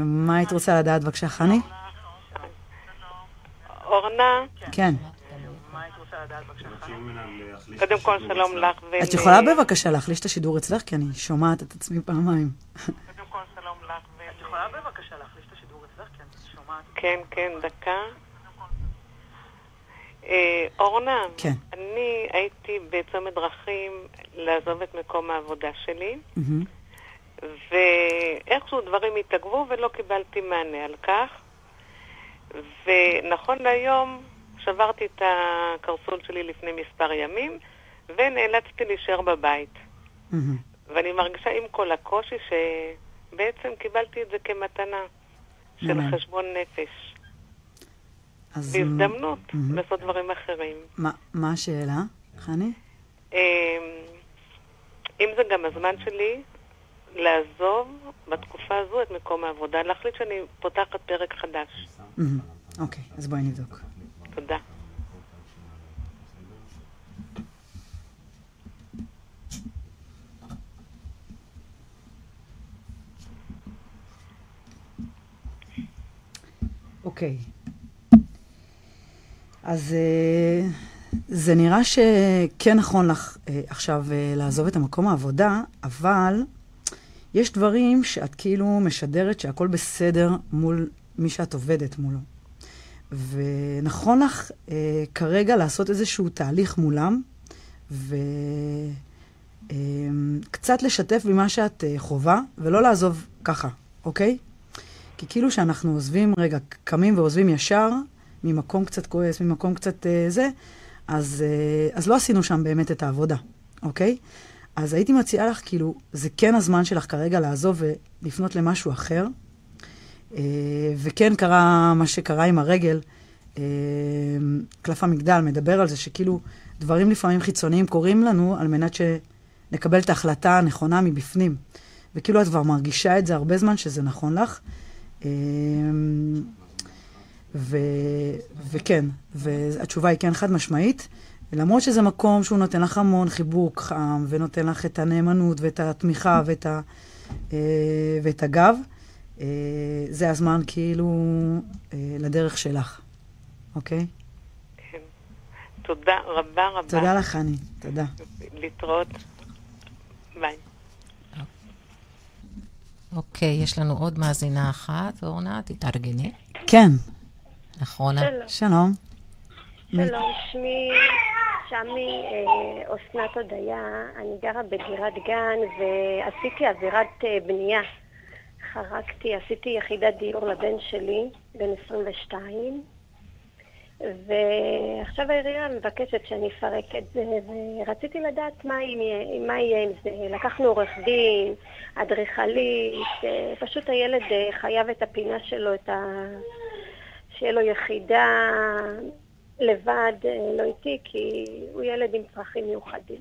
מה היית רוצה לדעת בבקשה, חני? אורנה, כן. קודם כל שלום לך. ול- את יכולה בבקשה להחליש את השידור אצלך? כי אני שומעת את עצמי פעמיים. כן, כן, דקה. אה, אורנה, כן. אני הייתי בצומת דרכים לעזוב את מקום העבודה שלי. ואיכשהו דברים התעכבו ולא קיבלתי מענה על כך. ונכון להיום שברתי את הקרסול שלי לפני מספר ימים, ונאלצתי להישאר בבית. ואני מרגישה עם כל הקושי שבעצם קיבלתי את זה כמתנה של. חשבון נפש. אז והזדמנות. לעשות דברים אחרים. מה- מה השאלה, חני? אמ, אם זה גם הזמן שלי לעזוב בתקופה הזו את מקום העבודה, להחליט שאני פותחת פרק חדש. אוקיי, אז בואי נבדוק. תודה. אוקיי. אז אה, זה נראה שכן נכון לך אה, עכשיו אה, לעזוב את המקום העבודה, אבל יש דברים שאת כאילו משדרת שהכל בסדר מול מי שאת עובדת מולו. ונכון לך אה, כרגע לעשות איזשהו תהליך מולם, וקצת לשתף במה שאת אה, חווה, ולא לעזוב ככה, אוקיי? כי כאילו שאנחנו עוזבים, רגע, קמים ועוזבים ישר, ממקום קצת כועס, ממקום קצת אה, זה, אז, אה, אז לא עשינו שם באמת את העבודה, אוקיי? אז הייתי מציעה לך, כאילו, זה כן הזמן שלך כרגע לעזוב ולפנות למשהו אחר. אה, וכן קרה מה שקרה עם הרגל, אה, קלף המגדל מדבר על זה שכאילו דברים לפעמים חיצוניים קורים לנו על מנת שנקבל את ההחלטה הנכונה מבפנים. וכאילו את כבר מרגישה את זה הרבה זמן שזה נכון לך. אה, ו, וכן, והתשובה היא כן חד משמעית. למרות שזה מקום שהוא נותן לך המון חיבוק חם, ונותן לך את הנאמנות ואת התמיכה ואת, ה, ואת הגב, אה, זה הזמן כאילו אה, לדרך שלך, אוקיי? כן. תודה רבה רבה. תודה לך, חני. תודה. להתראות. ביי. אוקיי, יש לנו עוד מאזינה אחת, אורנה, תתארגני. כן, אחרונה. שלום. שלום. שלום, שמי שמי אה, אסנת הודיה, אני גרה בדירת גן ועשיתי עבירת אה, בנייה. חרקתי, עשיתי יחידת דיור לבן שלי, בן 22, ועכשיו העירייה מבקשת שאני אפרק את זה, ורציתי לדעת מה יהיה, מה יהיה עם זה. לקחנו עורך דין, אדריכלית, פשוט הילד אה, חייב את הפינה שלו, את ה... שיהיה לו יחידה לבד, אה, לא איתי, כי הוא ילד עם צרכים מיוחדים.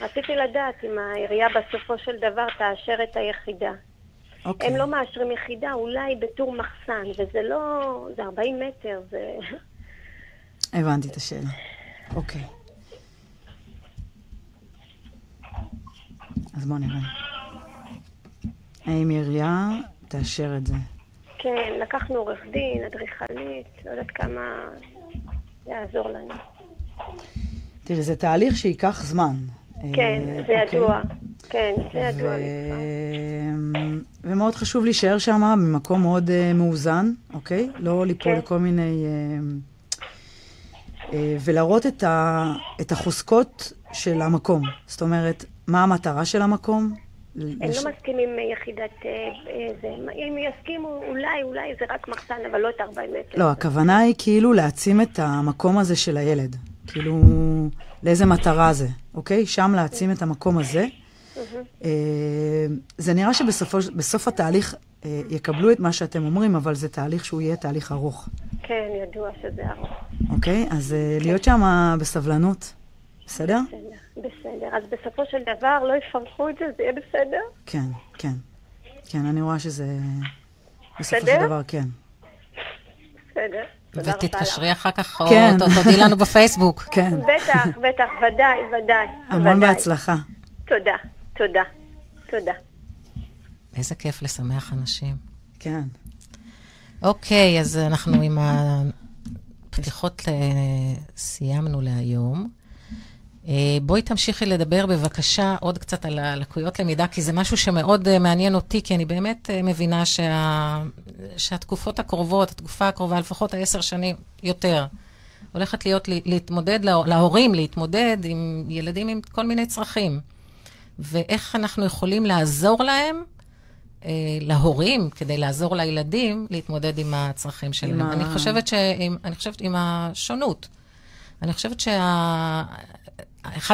רציתי לדעת אם העירייה בסופו של דבר תאשר את היחידה. אוקיי. הם לא מאשרים יחידה, אולי בתור מחסן, וזה לא... זה 40 מטר, זה... הבנתי את השאלה. אוקיי. אז בואו נראה. האם עירייה תאשר את זה? כן, לקחנו עורך דין, אדריכלית, לא יודעת כמה יעזור לנו. תראי, זה תהליך שייקח זמן. כן, אה, זה אוקיי? ידוע. כן, זה ידוע. ומאוד חשוב להישאר שם במקום מאוד uh, מאוזן, אוקיי? לא ליפול כן. לכל מיני... Uh, uh, ולהראות את, ה... את החוזקות של המקום. זאת אומרת, מה המטרה של המקום? הם לש- לא מסכימים עם יחידת... זה. אם יסכימו, אולי, אולי זה רק מחסן, אבל לא את 40 מטר. לא, הכוונה היא כאילו להעצים את המקום הזה של הילד. כאילו, לאיזה מטרה זה, אוקיי? שם להעצים את המקום הזה. אה, זה נראה שבסופו- בסוף התהליך אה, יקבלו את מה שאתם אומרים, אבל זה תהליך שהוא יהיה תהליך ארוך, כן, ידוע שזה ארוך. אוקיי? אז אה, להיות שם בסבלנות, בסדר? בסדר, בסדר. אז בסופו של דבר לא יפרקו את זה, זה יהיה בסדר? כן, כן. כן, אני רואה שזה... בסופו בסדר? של דבר, כן. בסדר. ותתקשרי אחר כך, או כן. ת- תודיעי לנו בפייסבוק. כן. בטח, בטח, ודאי, ודאי. המון ודאי. בהצלחה. תודה, תודה, תודה. איזה כיף לשמח אנשים. כן. אוקיי, אז אנחנו עם הפתיחות סיימנו להיום. אה, בואי תמשיכי לדבר בבקשה עוד קצת על הלקויות למידה, כי זה משהו שמאוד אה, מעניין אותי, כי אני באמת אה, מבינה שה... שהתקופות הקרובות, התקופה הקרובה, לפחות העשר שנים יותר, הולכת להיות לה- להתמודד, לה- להורים להתמודד עם ילדים עם כל מיני צרכים. ואיך אנחנו יכולים לעזור להם, אה, להורים, כדי לעזור לילדים להתמודד עם הצרכים שלהם. ה- אני חושבת שעם, אני חושבת עם השונות. אני חושבת שאחד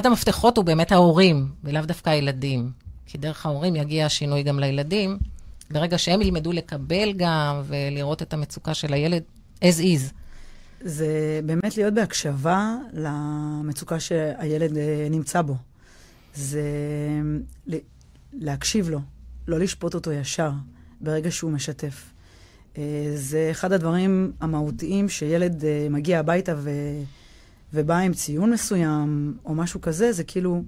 המפתחות הוא באמת ההורים, ולאו דווקא הילדים. כי דרך ההורים יגיע השינוי גם לילדים, ברגע שהם ילמדו לקבל גם ולראות את המצוקה של הילד as is. זה באמת להיות בהקשבה למצוקה שהילד אה, נמצא בו. זה ל- להקשיב לו, לא לשפוט אותו ישר ברגע שהוא משתף. אה, זה אחד הדברים המהותיים שילד אה, מגיע הביתה ו... ובא עם ציון מסוים או משהו כזה, זה כאילו...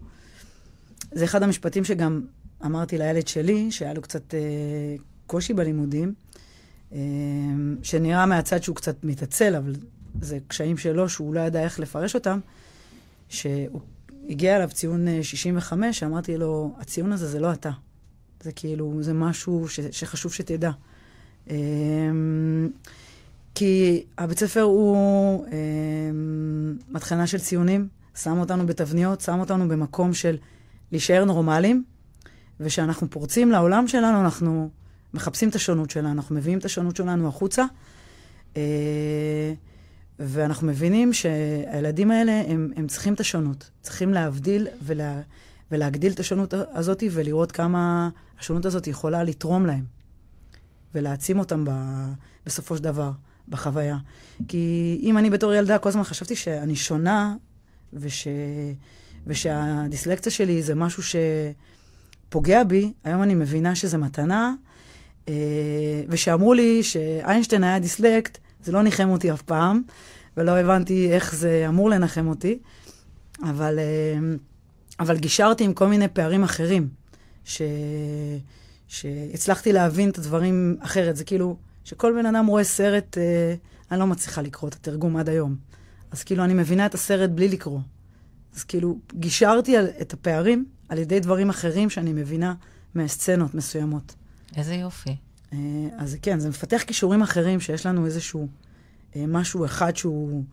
זה אחד המשפטים שגם אמרתי לילד שלי, שהיה לו קצת אה, קושי בלימודים, אה, שנראה מהצד שהוא קצת מתעצל, אבל זה קשיים שלו, שהוא לא ידע איך לפרש אותם, שהוא הגיע אליו ציון אה, 65, אמרתי לו, הציון הזה זה לא אתה. זה כאילו, זה משהו ש, שחשוב שתדע. אה, כי הבית ספר הוא אה, מטחנה של ציונים, שם אותנו בתבניות, שם אותנו במקום של להישאר נורמליים, וכשאנחנו פורצים לעולם שלנו, אנחנו מחפשים את השונות שלנו, אנחנו מביאים את השונות שלנו החוצה, אה, ואנחנו מבינים שהילדים האלה, הם, הם צריכים את השונות. צריכים להבדיל ולה, ולהגדיל את השונות הזאת ולראות כמה השונות הזאת יכולה לתרום להם ולהעצים אותם ב, בסופו של דבר בחוויה. כי אם אני בתור ילדה כל הזמן חשבתי שאני שונה וש, ושהדיסלקציה שלי זה משהו שפוגע בי, היום אני מבינה שזה מתנה, אה, ושאמרו לי שאיינשטיין היה דיסלקט, זה לא ניחם אותי אף פעם, ולא הבנתי איך זה אמור לנחם אותי, אבל, אה, אבל גישרתי עם כל מיני פערים אחרים, ש, שהצלחתי להבין את הדברים אחרת. זה כאילו, שכל בן אדם רואה סרט, אה, אני לא מצליחה לקרוא את התרגום עד היום. אז כאילו, אני מבינה את הסרט בלי לקרוא. אז כאילו, גישרתי על, את הפערים על ידי דברים אחרים שאני מבינה מסצנות מסוימות. איזה יופי. אה, אז כן, זה מפתח כישורים אחרים שיש לנו איזשהו אה, משהו אחד שהוא,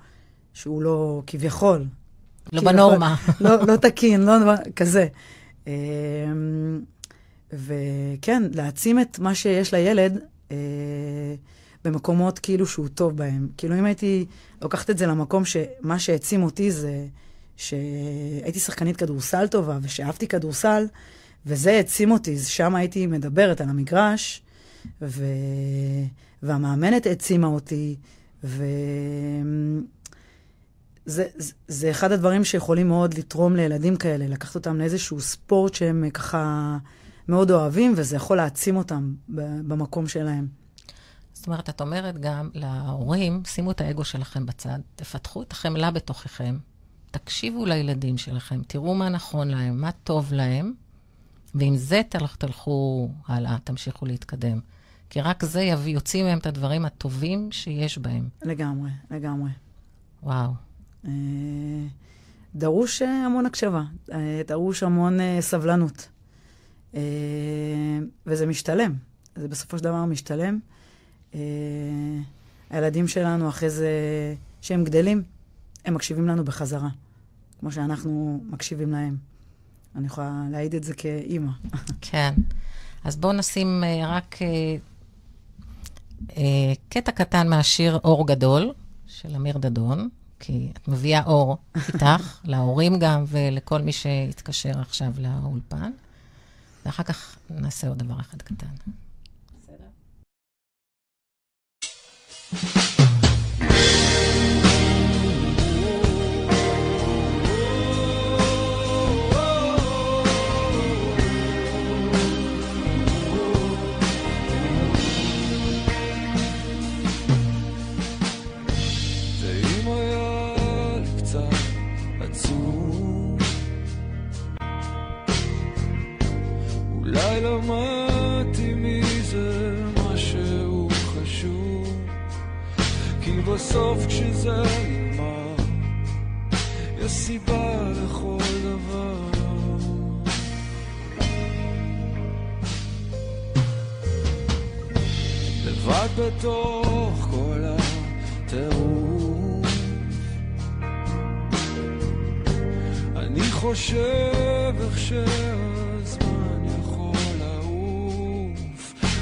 שהוא לא, כביכול. לא כביכול, בנורמה. לא, לא תקין, לא כזה. אה, וכן, להעצים את מה שיש לילד במקומות כאילו שהוא טוב בהם. כאילו, אם הייתי לוקחת את זה למקום שמה שהעצים אותי זה שהייתי שחקנית כדורסל טובה ושאהבתי כדורסל, וזה העצים אותי, שם הייתי מדברת על המגרש, ו... והמאמנת העצימה אותי, ו... זה, זה, זה אחד הדברים שיכולים מאוד לתרום לילדים כאלה, לקחת אותם לאיזשהו ספורט שהם ככה מאוד אוהבים, וזה יכול להעצים אותם במקום שלהם. זאת אומרת, את אומרת גם להורים, שימו את האגו שלכם בצד, תפתחו את החמלה בתוככם, תקשיבו לילדים שלכם, תראו מה נכון להם, מה טוב להם, ועם זה תלכ, תלכו הלאה, תמשיכו להתקדם. כי רק זה יביא, יוציא מהם את הדברים הטובים שיש בהם. לגמרי, לגמרי. וואו. אה, דרוש אה, המון הקשבה, אה, דרוש המון סבלנות. וזה משתלם, זה בסופו של דבר משתלם. הילדים שלנו, אחרי זה, שהם גדלים, הם מקשיבים לנו בחזרה, כמו שאנחנו מקשיבים להם. אני יכולה להעיד את זה כאימא. כן. אז בואו נשים רק קטע קטן מהשיר אור גדול, של אמיר דדון. כי את מביאה אור איתך, להורים גם ולכל מי שיתקשר עכשיו לאולפן. ואחר כך נעשה עוד דבר אחד קטן. בסדר? אולי למדתי מזה משהו חשוב, כי בסוף כשזה נגמר, יש סיבה לכל דבר. לבד בתוך כל הטירוף, אני חושב איך שהזמן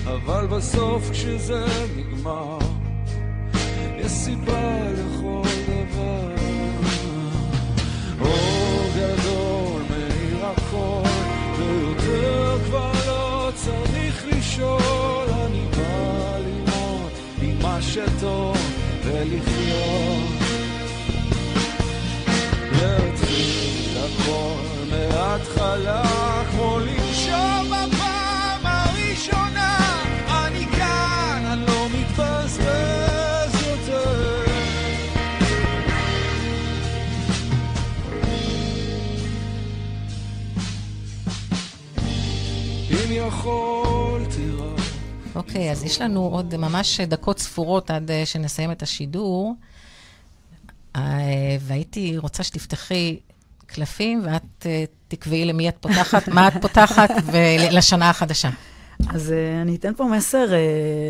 אבל בסוף כשזה נגמר, יש סיבה לכל דבר. אור גדול מאיר הכל, ויותר כבר לא צריך לשאול, אני בא ללמוד עם מה שטוב ולחיות. להתחיל הכל מההתחלה, כמו לנשום אוקיי, אז יש לנו עוד ממש דקות ספורות עד אה, שנסיים את השידור. אה, והייתי רוצה שתפתחי קלפים, ואת אה, תקבעי למי את פותחת, מה את פותחת, ולשנה החדשה. אז אני אתן פה מסר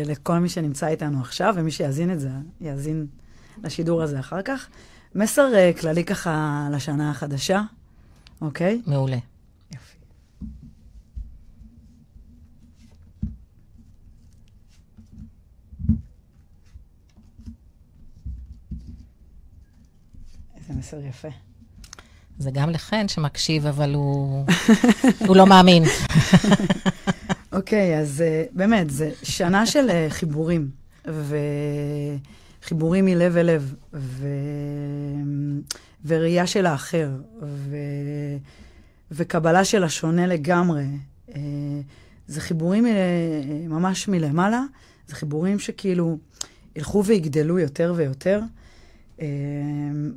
לכל מי שנמצא איתנו עכשיו, ומי שיאזין את זה, יאזין לשידור הזה אחר כך. מסר כללי ככה לשנה החדשה, אוקיי? מעולה. יופי. איזה מסר יפה. זה גם לחן שמקשיב, אבל הוא, הוא לא מאמין. אוקיי, אז אה, באמת, זה שנה של אה, חיבורים, וחיבורים מלב אל לב, ו... וראייה של האחר, ו... וקבלה של השונה לגמרי. אה, זה חיבורים ממש מלמעלה, זה חיבורים שכאילו ילכו ויגדלו יותר ויותר.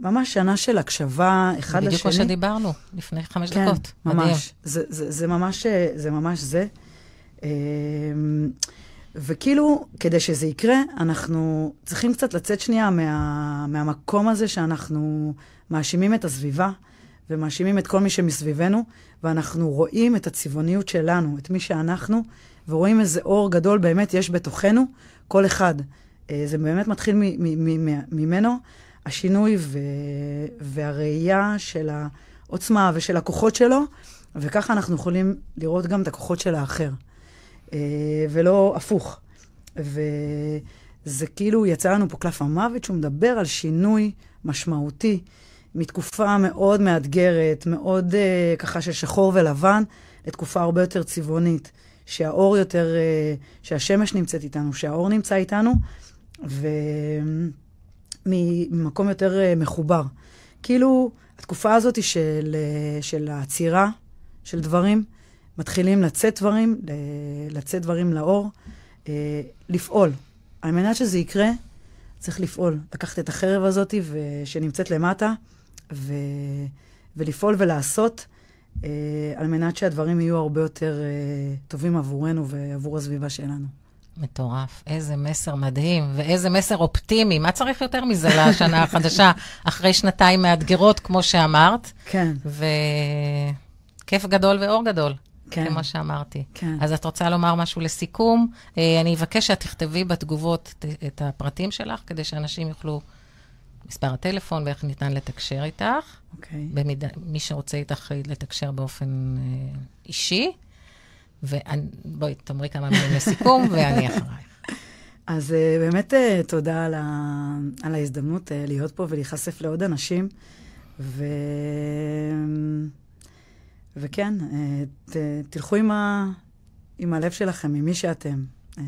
ממש שנה של הקשבה אחד לשני. בדיוק כמו שדיברנו לפני חמש כן, דקות. ממש. מדהים. זה, זה, זה, ממש, זה ממש זה. אמ, וכאילו, כדי שזה יקרה, אנחנו צריכים קצת לצאת שנייה מה, מהמקום הזה שאנחנו מאשימים את הסביבה ומאשימים את כל מי שמסביבנו, ואנחנו רואים את הצבעוניות שלנו, את מי שאנחנו, ורואים איזה אור גדול באמת יש בתוכנו, כל אחד. אה, זה באמת מתחיל ממנו, השינוי ו- והראייה של העוצמה ושל הכוחות שלו, וככה אנחנו יכולים לראות גם את הכוחות של האחר. אה, ולא הפוך. וזה כאילו יצא לנו פה קלף המוות, שהוא מדבר על שינוי משמעותי מתקופה מאוד מאתגרת, מאוד uh, ככה של שחור ולבן, לתקופה הרבה יותר צבעונית, שהאור יותר, uh, שהשמש נמצאת איתנו, שהאור נמצא איתנו, וממקום יותר uh, מחובר. כאילו, התקופה הזאת של, uh, של העצירה של דברים, מתחילים לצאת דברים, לצאת דברים לאור, אה, לפעול. על מנת שזה יקרה, צריך לפעול. לקחת את החרב הזאת. שנמצאת למטה, ו... ולפעול ולעשות, אה, על מנת שהדברים יהיו הרבה יותר אה, טובים עבורנו ועבור הסביבה שלנו. מטורף. איזה מסר מדהים, ואיזה מסר אופטימי. מה צריך יותר מזה לשנה החדשה, אחרי שנתיים מאתגרות, כמו שאמרת? כן. וכיף גדול ואור גדול. כן. כמו שאמרתי. כן. אז את רוצה לומר משהו לסיכום? אה, אני אבקש שאת תכתבי בתגובות את, הפרטים שלך, כדי שאנשים יוכלו, מספר הטלפון ואיך ניתן לתקשר איתך. אוקיי. במידה, מי שרוצה איתך לתקשר באופן אה, אישי. ובואי, תאמרי כמה מילים לסיכום, ואני אחרייך. אז uh, באמת uh, תודה על, ה... על ההזדמנות uh, להיות פה ולהיחשף לעוד אנשים. ו... וכן, אה, ת, תלכו עם, ה, עם הלב שלכם, עם מי שאתם. אה,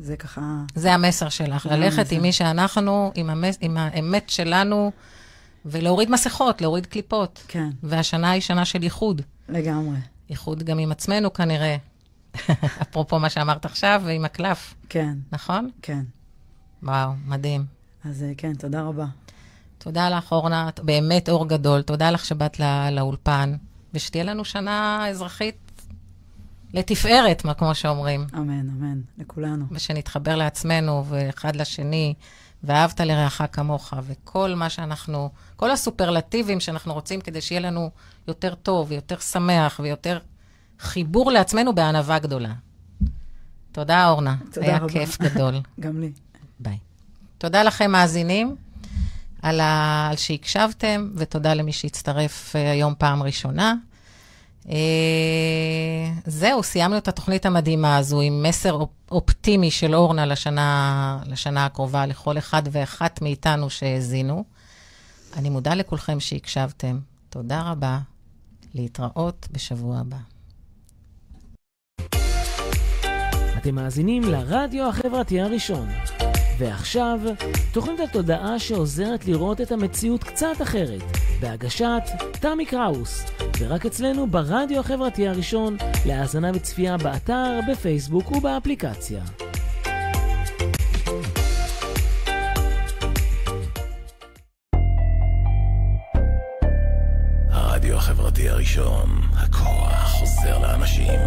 זה ככה... זה המסר שלך, ללכת המסר. עם מי שאנחנו, עם, המס, עם האמת שלנו, ולהוריד מסכות, להוריד קליפות. כן. והשנה היא שנה של איחוד. לגמרי. איחוד גם עם עצמנו כנראה. אפרופו מה שאמרת עכשיו, ועם הקלף. כן. נכון? כן. וואו, מדהים. אז כן, תודה רבה. תודה לך, אורנה, באמת אור גדול. תודה לך שבאת לא, לאולפן. ושתהיה לנו שנה אזרחית לתפארת, כמו שאומרים. אמן, אמן, לכולנו. ושנתחבר לעצמנו ואחד לשני, ואהבת לרעך כמוך, וכל מה שאנחנו, כל הסופרלטיבים שאנחנו רוצים כדי שיהיה לנו יותר טוב, ויותר שמח, ויותר חיבור לעצמנו בענווה גדולה. תודה, אורנה. תודה היה רבה. היה כיף גדול. גם לי. ביי. תודה לכם, מאזינים. על, ה... על שהקשבתם, ותודה למי שהצטרף uh, היום פעם ראשונה. Uh, זהו, סיימנו את התוכנית המדהימה הזו עם מסר אופטימי של אורנה לשנה, לשנה הקרובה, לכל אחד ואחת מאיתנו שהאזינו. אני מודה לכולכם שהקשבתם. תודה רבה. להתראות בשבוע הבא. אתם מאזינים לרדיו החברתי הראשון. ועכשיו, תוכנית התודעה שעוזרת לראות את המציאות קצת אחרת, בהגשת תמי קראוס, ורק אצלנו ברדיו החברתי הראשון, להאזנה וצפייה באתר, בפייסבוק ובאפליקציה. הרדיו החברתי הראשון, הכוח חוזר לאנשים.